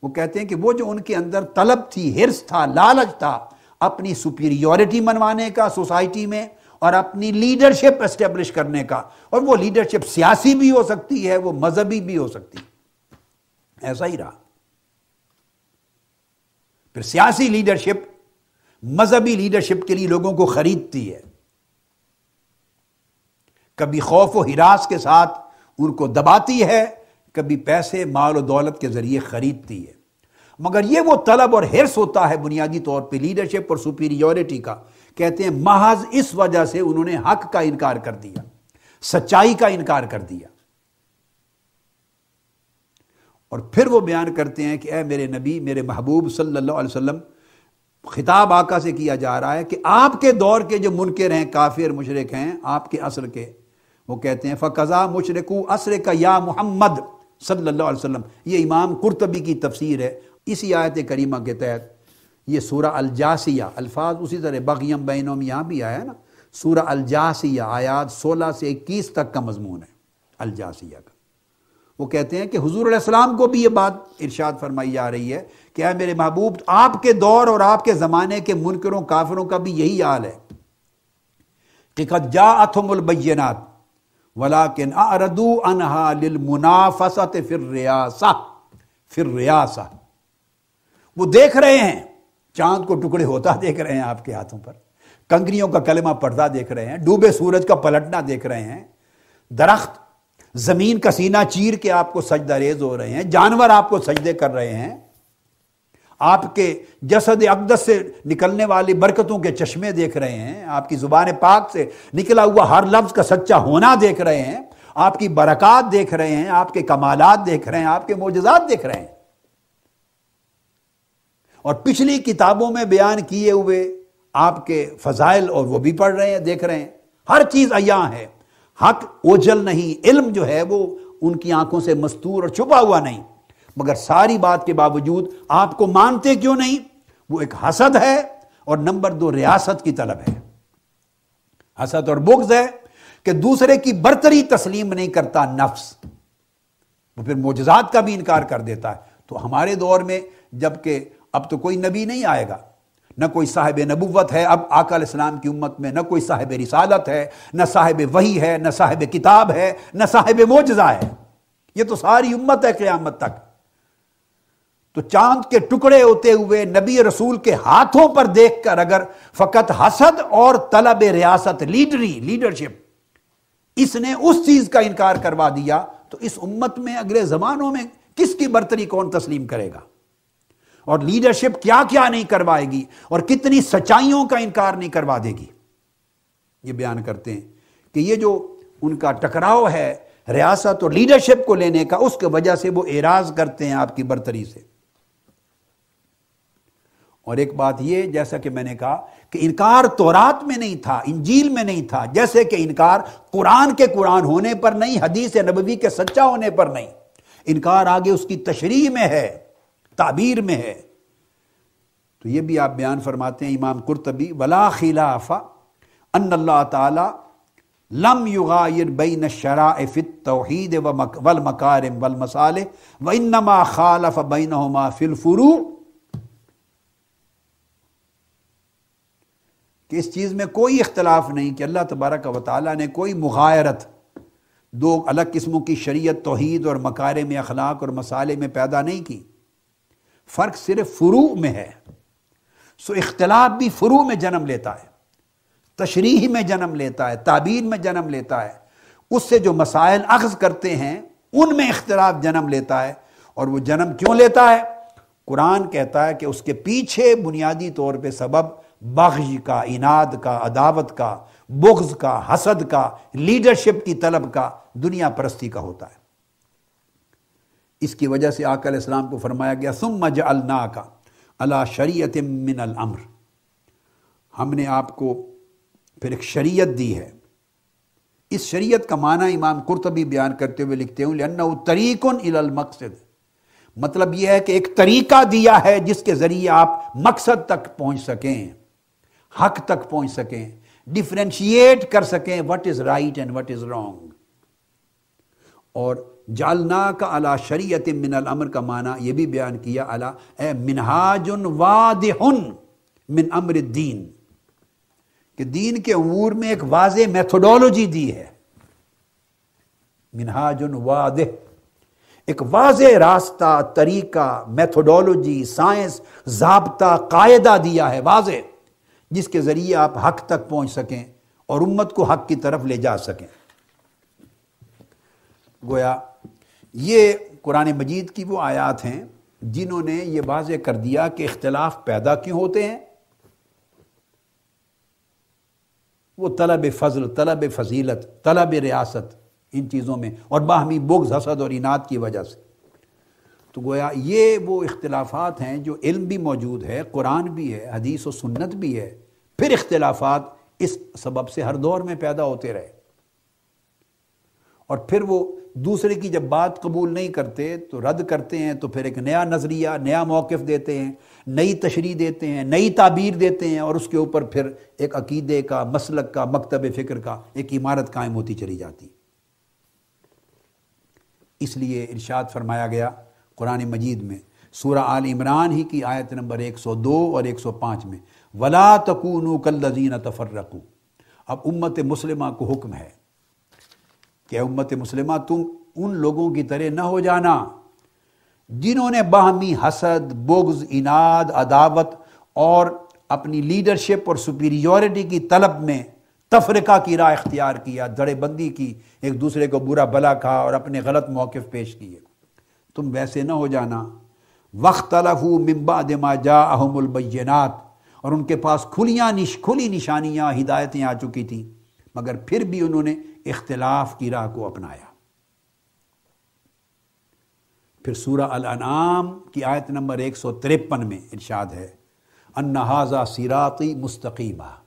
وہ کہتے ہیں کہ وہ جو ان کے اندر طلب تھی ہرس تھا، لالچ تھا، اپنی سپیریورٹی منوانے کا، سوسائٹی میں اور اپنی لیڈرشپ اسٹیبلش کرنے کا۔ اور وہ لیڈرشپ سیاسی بھی ہو سکتی ہے، وہ مذہبی بھی ہو سکتی۔ ایسا ہی رہا۔ پھر سیاسی لیڈرشپ مذہبی لیڈرشپ کے لیے لوگوں کو خریدتی ہے۔ کبھی خوف و ہراس کے ساتھ ان کو دباتی ہے، کبھی پیسے، مال و دولت کے ذریعے خریدتی ہے۔ مگر یہ وہ طلب اور ہرس ہوتا ہے بنیادی طور پہ لیڈرشپ اور سپیریورٹی کا۔ کہتے ہیں محض اس وجہ سے انہوں نے حق کا انکار کر دیا، سچائی کا انکار کر دیا۔ اور پھر وہ بیان کرتے ہیں کہ اے میرے نبی، میرے محبوب صلی اللہ علیہ وسلم، خطاب آقا سے کیا جا رہا ہے کہ آپ کے دور کے جو منکر ہیں، کافر مشرق ہیں، آپ کے عصر کے، وہ کہتے ہیں، فقضا مشرقو عصر کا یا محمد صلی اللہ علیہ وسلم۔ یہ امام قرطبی کی تفسیر ہے۔ اسی آیت کریمہ کے تحت یہ سورہ الجاسیہ، الفاظ اسی طرح بغیم بینوم یہاں بھی آیا ہے نا؟ سورہ الجاسیہ، آیات سولہ سے اکیس تک کا مضمون ہے، الجاسیہ کا۔ وہ کہتے ہیں کہ حضور علیہ السلام کو بھی یہ بات ارشاد فرمائی جا رہی ہے کہ اے میرے محبوب، آپ کے دور اور آپ کے زمانے کے منکروں، کافروں کا بھی یہی حال ہے کہ قد جاءتهم البینات ولیکن اعرضوا عنها للمنافسه فی الریاسہ فی الریاسہ وہ دیکھ رہے ہیں چاند کو ٹکڑے ہوتا دیکھ رہے ہیں آپ کے ہاتھوں پر کنگریوں کا کلمہ پڑتا دیکھ رہے ہیں، ڈوبے سورج کا پلٹنا دیکھ رہے ہیں۔ درخت، زمین کا سینہ چیر کے آپ کو سجدہ ریز ہو رہے ہیں، جانور آپ کو سجدے کر رہے ہیں۔ آپ کے جسد اقدس سے نکلنے والی برکتوں کے چشمے دیکھ رہے ہیں۔ آپ کی زبان پاک سے نکلا ہوا ہر لفظ کا سچا ہونا دیکھ رہے ہیں۔ آپ کی برکات دیکھ رہے ہیں، آپ کے کمالات دیکھ رہے ہیں، آپ کے معجزات دیکھ رہے ہیں۔ اور پچھلی کتابوں میں بیان کیے ہوئے آپ کے فضائل اور وہ بھی پڑھ رہے ہیں، دیکھ رہے ہیں۔ ہر چیز ایاں ہے۔ حق اوجل نہیں، علم جو ہے وہ ان کی آنکھوں سے مستور اور چھپا ہوا نہیں۔ مگر ساری بات کے باوجود آپ کو مانتے کیوں نہیں؟ وہ ایک حسد ہے اور نمبر دو ریاست کی طلب ہے۔ حسد اور بغض ہے کہ دوسرے کی برتری تسلیم نہیں کرتا نفس۔ وہ پھر معجزات کا بھی انکار کر دیتا ہے۔ تو ہمارے دور میں جبکہ اب تو کوئی نبی نہیں آئے گا۔ نہ کوئی صاحب نبوت ہے اب آقا علیہ السلام کی امت میں، نہ کوئی صاحب رسالت ہے، نہ صاحب وحی ہے، نہ صاحب کتاب ہے، نہ صاحب معجزہ ہے۔ یہ تو ساری امت ہے قیامت تک۔ تو چاند کے ٹکڑے ہوتے ہوئے نبی رسول کے ہاتھوں پر دیکھ کر اگر فقط حسد اور طلب ریاست لیڈری، لیڈرشپ اس نے اس چیز کا انکار کروا دیا، تو اس امت میں اگلے زمانوں میں کس کی برتری کون تسلیم کرے گا؟ اور لیڈرشپ کیا کیا نہیں کروائے گی اور کتنی سچائیوں کا انکار نہیں کروا دے گی۔ یہ بیان کرتے ہیں کہ یہ جو ان کا ٹکراؤ ہے ریاست اور لیڈرشپ کو لینے کا، اس کی وجہ سے وہ اعراض کرتے ہیں آپ کی برتری سے۔ اور ایک بات یہ، جیسا کہ میں نے کہا کہ انکار تورات میں نہیں تھا، انجیل میں نہیں تھا، جیسے کہ انکار قرآن کے قرآن ہونے پر نہیں، حدیث نبوی کے سچا ہونے پر نہیں۔ انکار آگے اس کی تشریح میں ہے۔ تعبیر میں ہے۔ تو یہ بھی آپ بیان فرماتے ہیں امام قرطبی، ولا خلاف ان اللہ تعالی لم یغایر بین الشرائع فی التوحید والمکارم والمصالح، وانما خالف بینہما فی الفروع۔ کہ اس چیز میں کوئی اختلاف نہیں کہ اللہ تبارک و تعالیٰ نے کوئی مغایرت، دو الگ قسموں کی شریعت، توحید اور مکارے میں اخلاق اور مسالے میں پیدا نہیں کی۔ فرق صرف فروع میں ہے۔ سو اختلاف بھی فرو میں جنم لیتا ہے، تشریح میں جنم لیتا ہے تعبین میں جنم لیتا ہے۔ اس سے جو مسائل اخذ کرتے ہیں، ان میں اختلاف جنم لیتا ہے۔ اور وہ جنم کیوں لیتا ہے؟ قرآن کہتا ہے کہ اس کے پیچھے بنیادی طور پہ سبب بغض کا، اناد کا، عداوت کا، بغض کا، حسد کا لیڈرشپ کی طلب کا، دنیا پرستی کا ہوتا ہے۔ اس کی وجہ سے آقا علیہ السلام کو فرمایا گیا، ثم جعلنا کا اللہ شریعت من الامر۔ ہم نے آپ کو پھر ایک شریعت دی ہے۔ اس شریعت کا معنی امام قرطبی بیان کرتے ہوئے لکھتے ہوں لأنه طریق المقصد۔ مطلب یہ ہے کہ ایک طریقہ دیا ہے جس کے ذریعے آپ مقصد تک پہنچ سکیں، حق تک پہنچ سکیں ڈفرینشیٹ کر سکیں what is right and what is wrong اور جالنا کا اعلیٰ شریعت من الامر کا معنی یہ بھی بیان کیا اعلیٰ اے منہاج واضح من امر الدین، کہ دین کے امور میں ایک واضح میتھوڈولوجی دی ہے۔ منہاج واضح ایک واضح راستہ، طریقہ میتھوڈولوجی سائنس، ضابطہ، قاعدہ دیا ہے، واضح، جس کے ذریعے آپ حق تک پہنچ سکیں اور امت کو حق کی طرف لے جا سکیں۔ گویا یہ قرآن مجید کی وہ آیات ہیں جنہوں نے یہ واضح کر دیا کہ اختلاف پیدا کیوں ہوتے ہیں۔ وہ طلب فضل، طلب فضیلت، طلب ریاست ان چیزوں میں اور باہمی بغض، حسد اور انعد کی وجہ سے۔ تو گویا یہ وہ اختلافات ہیں جو علم بھی موجود ہے، قرآن بھی ہے، حدیث و سنت بھی ہے۔ پھر اختلافات اس سبب سے ہر دور میں پیدا ہوتے رہے۔ اور پھر وہ دوسرے کی جب بات قبول نہیں کرتے، تو رد کرتے ہیں، تو پھر ایک نیا نظریہ، نیا موقف دیتے ہیں، نئی تشریح دیتے ہیں، نئی تعبیر دیتے ہیں، اور اس کے اوپر پھر ایک عقیدے کا، مسلک کا، مکتب فکر کا ایک عمارت قائم ہوتی چلی جاتی۔ اس لیے ارشاد فرمایا گیا قرآن مجید میں، سورہ آل عمران ہی کی آیت نمبر ایک سو دو اور ایک سو پانچ میں، ولا تکون کلزین تفرقو اب امت مسلمہ کو حکم ہے کہ امت مسلمہ تم ان لوگوں کی طرح نہ ہو جانا جنہوں نے باہمی حسد، بغض اناد عداوت اور اپنی لیڈرشپ اور سپیریورٹی کی طلب میں تفرقہ کی راہ اختیار کیا، دڑے بندی کی، ایک دوسرے کو برا بلا کہا اور اپنے غلط موقف پیش کیے۔ تم ویسے نہ ہو جانا۔ وقت ممبا دما جا احم البینات۔ اور ان کے پاس کھلیاں نش، کھلی نشانیاں، ہدایتیں آ چکی تھیں۔ مگر پھر بھی انہوں نے اختلاف کی راہ کو اپنایا۔ پھر سورہ الانعام کی آیت نمبر ایک سو ترپن میں ارشاد ہے انہذا سیراتی مستقیمہ۔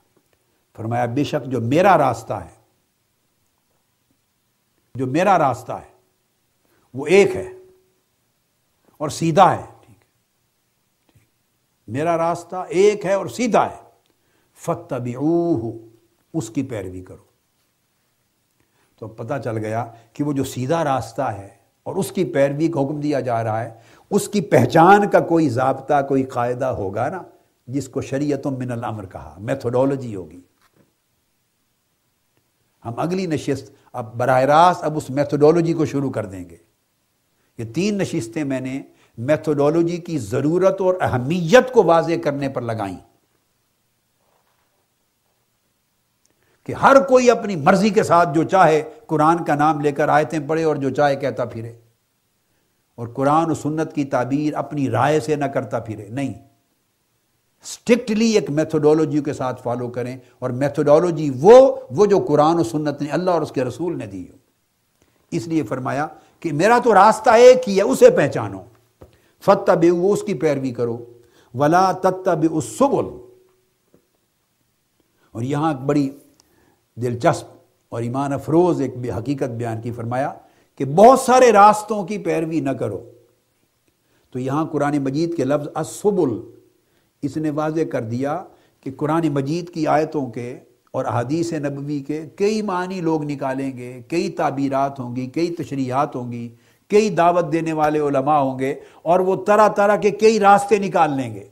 فرمایا، بے شک جو میرا راستہ ہے، جو میرا راستہ ہے، وہ ایک ہے اور سیدھا ہے۔ ٹھیک۔ میرا راستہ ایک ہے اور سیدھا ہے۔ فتح اس کی پیروی کرو۔ تو پتہ چل گیا کہ وہ جو سیدھا راستہ ہے اور اس کی پیروی کا حکم دیا جا رہا ہے، اس کی پہچان کا کوئی ضابطہ، کوئی قاعدہ ہوگا نا، جس کو شریعت من الامر کہا میتھوڈولوجی ہوگی۔ ہم اگلی نشست، اب براہ راست اب اس میتھوڈولوجی کو شروع کر دیں گے۔ یہ تین نشستیں میں نے میتھوڈولوجی کی ضرورت اور اہمیت کو واضح کرنے پر لگائیں۔ کہ ہر کوئی اپنی مرضی کے ساتھ جو چاہے قرآن کا نام لے کر آیتیں پڑھے اور جو چاہے کہتا پھرے۔ اور قرآن و سنت کی تعبیر اپنی رائے سے نہ کرتا پھرے۔ نہیں۔ اسٹرکٹلی ایک میتھوڈولوجی کے ساتھ فالو کریں اور میتھوڈولوجی وہ وہ جو قرآن و سنت نے اللہ اور اس کے رسول نے دی ہو۔ اس لیے فرمایا کہ میرا تو راستہ ایک ہی ہے، اسے پہچانو۔ فتح بے وہ اس کی پیروی کرو۔ ولا تب السبل۔ اور یہاں بڑی دلچسپ اور ایمان افروز ایک حقیقت بیان کی فرمایا کہ بہت سارے راستوں کی پیروی نہ کرو۔ تو یہاں قرآن مجید کے لفظ اسبل اس نے واضح کر دیا کہ قرآن مجید کی آیتوں کے اور احادیث نبوی کے کئی معنی لوگ نکالیں گے، کئی تعبیرات ہوں گی، کئی تشریحات ہوں گی، کئی دعوت دینے والے علماء ہوں گے اور وہ طرح طرح کے کئی راستے نکال لیں گے۔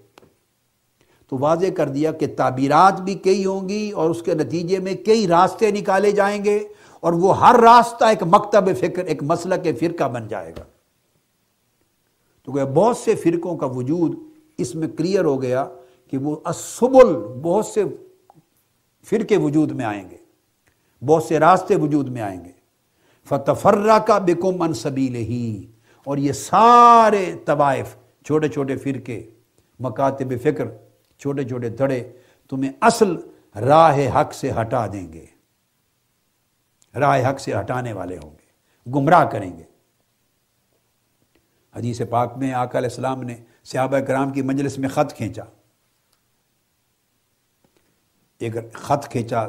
تو واضح کر دیا کہ تعبیرات بھی کئی ہوں گی اور اس کے نتیجے میں کئی راستے نکالے جائیں گے اور وہ ہر راستہ ایک مکتب فکر، ایک مسئلہ کے فرقہ بن جائے گا۔ تو بہت سے فرقوں کا وجود اس میں کلیئر ہو گیا کہ وہ اسبل بہت سے فرقے وجود میں آئیں گے، بہت سے راستے وجود میں آئیں گے۔ فتفرہ کا بکم ان ہی اور یہ سارے طوائف، چھوٹے چھوٹے فرقے، مکاتب فکر چھوٹے چھوٹے دھڑے تمہیں اصل راہ حق سے ہٹا دیں گے۔ راہ حق سے ہٹانے والے ہوں گے، گمراہ کریں گے۔ حدیث پاک میں آقا علیہ السلام نے صحابہ کرام کی مجلس میں خط کھینچا۔ ایک خط کھینچا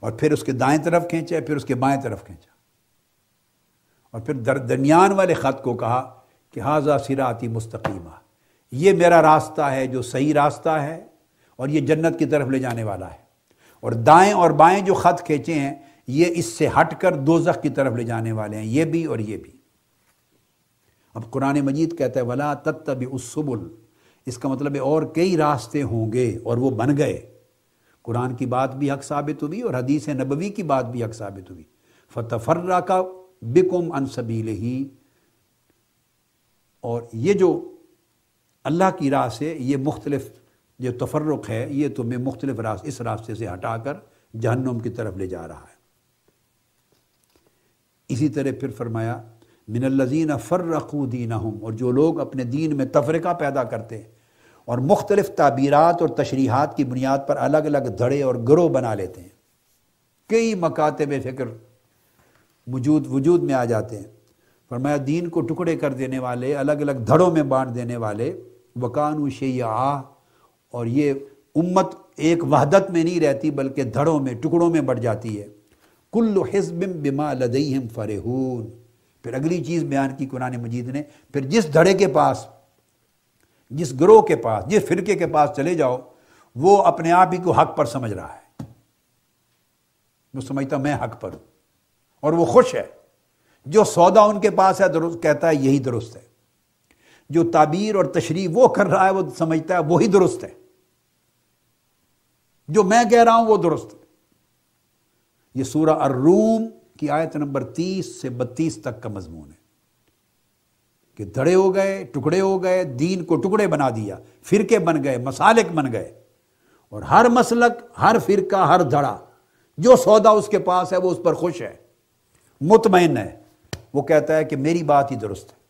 اور پھر اس کے دائیں طرف کھینچا پھر اس کے بائیں طرف کھینچا۔ اور پھر درمیان والے خط کو کہا کہ حاضہ سراتی مستقیمہ یہ میرا راستہ ہے جو صحیح راستہ ہے اور یہ جنت کی طرف لے جانے والا ہے۔ اور دائیں اور بائیں جو خط کھینچے ہیں، یہ اس سے ہٹ کر دوزخ کی طرف لے جانے والے ہیں، یہ بھی اور یہ بھی۔ اب قرآن مجید کہتا ہے، ولا تب اسبل اس کا مطلب ہے، اور کئی راستے ہوں گے اور وہ بن گئے۔ قرآن کی بات بھی حق ثابت ہوئی اور حدیث نبوی کی بات بھی حق ثابت ہوئی۔ فتفرہ کا بکم انصبیل ہی اور یہ جو اللہ کی راہ سے یہ مختلف جو تفرق ہے، یہ تمہیں مختلف راست اس راستے سے ہٹا کر جہنم کی طرف لے جا رہا ہے۔ اسی طرح پھر فرمایا، من الزین فرقو دینہم اور جو لوگ اپنے دین میں تفرقہ پیدا کرتے ہیں اور مختلف تعبیرات اور تشریحات کی بنیاد پر الگ الگ دھڑے اور گروہ بنا لیتے ہیں۔ کئی مکاتب فکر وجود وجود میں آ جاتے ہیں۔ فرمایا، دین کو ٹکڑے کر دینے والے، الگ الگ دھڑوں میں بانٹ دینے والے وکان و شیعہ اور یہ امت ایک وحدت میں نہیں رہتی بلکہ دھڑوں میں، ٹکڑوں میں بڑھ جاتی ہے۔ کل حزب بما لدیہم فرحون۔ پھر اگلی چیز بیان کی قرآن مجید نے۔ پھر جس دھڑے کے پاس، جس گروہ کے پاس، جس فرقے کے پاس چلے جاؤ، وہ اپنے آپ ہی کو حق پر سمجھ رہا ہے۔ وہ سمجھتا میں حق پر ہوں اور وہ خوش ہے۔ جو سودا ان کے پاس ہے، درست، کہتا ہے یہی درست ہے۔ جو تعبیر اور تشریح وہ کر رہا ہے، وہ سمجھتا ہے، وہی درست ہے۔ جو میں کہہ رہا ہوں، وہ درست ہے۔ یہ سورہ الروم کی آیت نمبر تیس سے بتیس تک کا مضمون ہے۔ کہ دھڑے ہو گئے، ٹکڑے ہو گئے، دین کو ٹکڑے بنا دیا، فرقے بن گئے، مسالک بن گئے۔ اور ہر مسلک، ہر فرقہ، ہر دھڑا، جو سودا اس کے پاس ہے، وہ اس پر خوش ہے، مطمئن ہے۔ وہ کہتا ہے کہ میری بات ہی درست ہے۔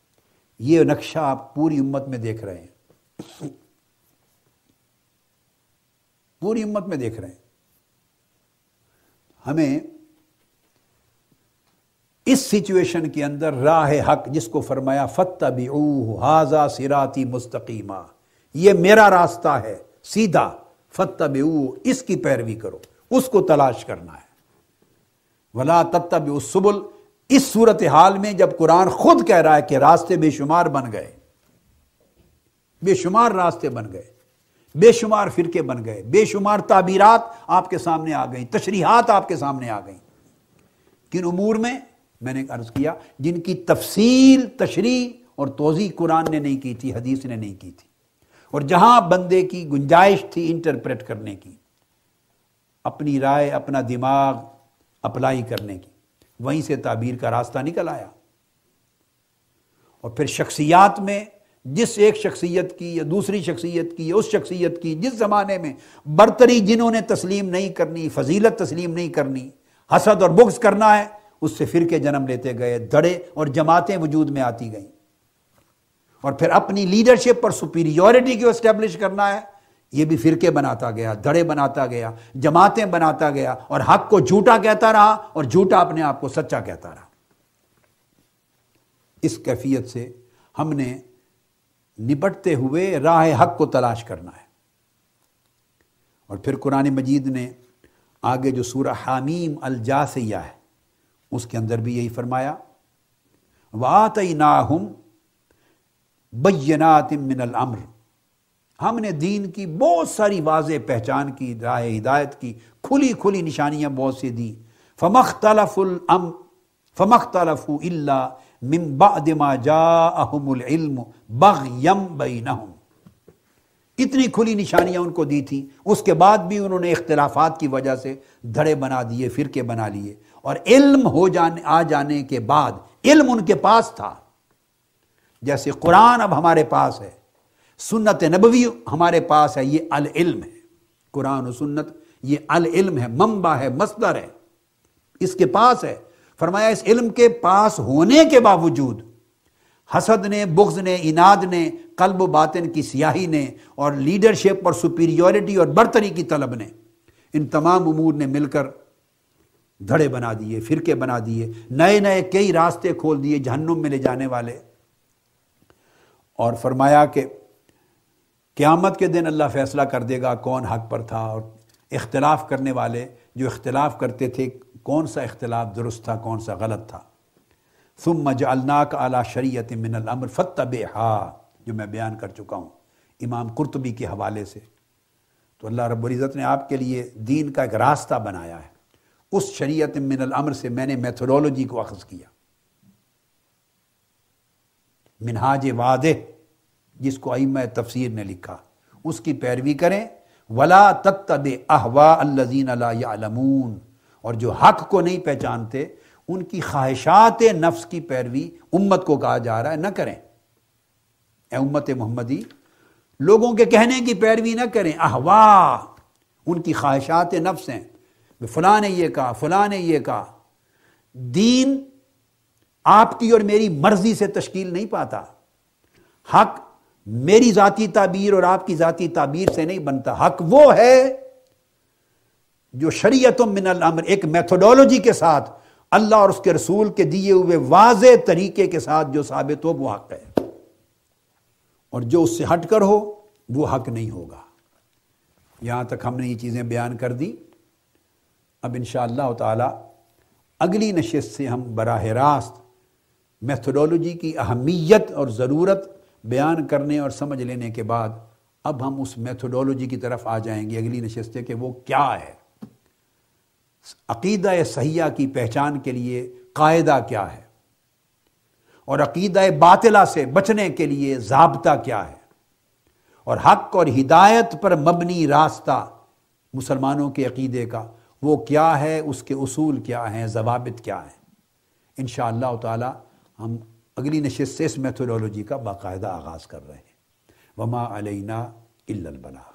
یہ نقشہ آپ پوری امت میں دیکھ رہے ہیں۔ پوری امت میں دیکھ رہے ہیں۔ ہمیں اس سچویشن کے اندر راہ حق جس کو فرمایا فتح بھی حاضہ سراتی مستقیمہ یہ میرا راستہ ہے، سیدھا۔ فتح بھی اس کی پیروی کرو، اس کو تلاش کرنا ہے۔ ولا تب سبل اس صورت حال میں جب قرآن خود کہہ رہا ہے کہ راستے بے شمار بن گئے، بے شمار راستے بن گئے، بے شمار فرقے بن گئے، بے شمار تعبیرات آپ کے سامنے آ گئیں، تشریحات آپ کے سامنے آ گئیں۔ کن امور میں؟ میں نے عرض کیا، جن کی تفصیل، تشریح اور توضیح قرآن نے نہیں کی تھی، حدیث نے نہیں کی تھی۔ اور جہاں بندے کی گنجائش تھی انٹرپریٹ کرنے کی، اپنی رائے، اپنا دماغ اپلائی کرنے کی۔ وہیں سے تعبیر کا راستہ نکل آیا۔ اور پھر شخصیات میں جس ایک شخصیت کی یا دوسری شخصیت کی یا اس شخصیت کی جس زمانے میں برتری جنہوں نے تسلیم نہیں کرنی، فضیلت تسلیم نہیں کرنی، حسد اور بغض کرنا ہے، اس سے فرقے جنم لیتے گئے، دھڑے اور جماعتیں وجود میں آتی گئیں۔ اور پھر اپنی لیڈرشپ پر سپیریورٹی کو اسٹیبلش کرنا ہے؟ یہ بھی فرقے بناتا گیا، دھڑے بناتا گیا، جماعتیں بناتا گیا اور حق کو جھوٹا کہتا رہا اور جھوٹا اپنے آپ کو سچا کہتا رہا۔ اس کیفیت سے ہم نے نپٹتے ہوئے راہ حق کو تلاش کرنا ہے۔ اور پھر قرآن مجید نے آگے جو سورہ حامیم الجاسیہ ہے، اس کے اندر بھی یہی فرمایا، وَآتَيْنَاهُمْ بَيَّنَاتٍ مِّنَ الْأَمْرِ۔ ہم نے دین کی بہت ساری واضح پہچان کی راہ ہدایت کی، کھلی کھلی نشانیاں بہت سی دی فمختلف الام فمختلف الا من بعد ما جاءهم العلم بغیم بینہم اتنی کھلی نشانیاں ان کو دی تھی اس کے بعد بھی انہوں نے اختلافات کی وجہ سے دھڑے بنا دیے، فرقے بنا لیے۔ اور علم ہو جانے، آ جانے کے بعد علم ان کے پاس تھا۔ جیسے قرآن اب ہمارے پاس ہے۔ سنت نبوی ہمارے پاس ہے، یہ العلم ہے۔ قرآن و سنت، یہ العلم ہے، منبع ہے، مصدر ہے۔ اس کے پاس ہے۔ فرمایا، اس علم کے پاس ہونے کے باوجود حسد نے، بغض نے، اناد نے، قلب و باطن کی سیاہی نے اور لیڈرشپ اور سپیریورٹی اور برتری کی طلب نے ان تمام امور نے مل کر دھڑے بنا دیے، فرقے بنا دیے، نئے نئے کئی راستے کھول دیے جہنم میں لے جانے والے۔ اور فرمایا کہ قیامت کے دن اللہ فیصلہ کر دے گا کون حق پر تھا اور اختلاف کرنے والے جو اختلاف کرتے تھے، کون سا اختلاف درست تھا، کون سا غلط تھا۔ ثم جعلناک علی شریعت من الامر فتبعها جو میں بیان کر چکا ہوں امام قرطبی کے حوالے سے۔ تو اللہ رب العزت نے آپ کے لیے دین کا ایک راستہ بنایا ہے۔ اس شریعت من الامر سے میں نے میتھڈولوجی کو اخذ کیا۔ منہاج وعدہ جس کو ائمہ تفسیر نے لکھا۔ اس کی پیروی کریں۔ ولا تتب احوا الذین لا یعلمون اور جو حق کو نہیں پہچانتے، ان کی خواہشات نفس کی پیروی امت کو کہا جا رہا ہے، نہ کریں۔ اے امت محمدی، لوگوں کے کہنے کی پیروی نہ کریں۔ احوا ان کی خواہشات نفس ہیں۔ فلاں نے یہ کہا، فلاں نے یہ کہا۔ دین آپ کی اور میری مرضی سے تشکیل نہیں پاتا۔ حق میری ذاتی تعبیر اور آپ کی ذاتی تعبیر سے نہیں بنتا۔ حق وہ ہے جو شریعت من الامر، ایک میتھوڈولوجی کے ساتھ اللہ اور اس کے رسول کے دیے ہوئے واضح طریقے کے ساتھ جو ثابت ہو، وہ حق ہے۔ اور جو اس سے ہٹ کر ہو، وہ حق نہیں ہوگا۔ یہاں تک ہم نے یہ چیزیں بیان کر دی اب انشاءاللہ اللہ تعالی اگلی نشست سے ہم براہ راست میتھڈولوجی کی اہمیت اور ضرورت بیان کرنے اور سمجھ لینے کے بعد اب ہم اس میتھڈولوجی کی طرف آ جائیں گے اگلی نشست کہ وہ کیا ہے۔ عقیدہ صحیحہ کی پہچان کے لیے قاعدہ کیا ہے اور عقیدہ باطلہ سے بچنے کے لیے ضابطہ کیا ہے اور حق اور ہدایت پر مبنی راستہ مسلمانوں کے عقیدے کا وہ کیا ہے، اس کے اصول کیا ہیں، ضوابط کیا ہیں۔ انشاءاللہ اللہ تعالی ہم اگلی نشست سے اس میتھولوجی کا باقاعدہ آغاز کر رہے ہیں۔ وما علینا الا البلاغ۔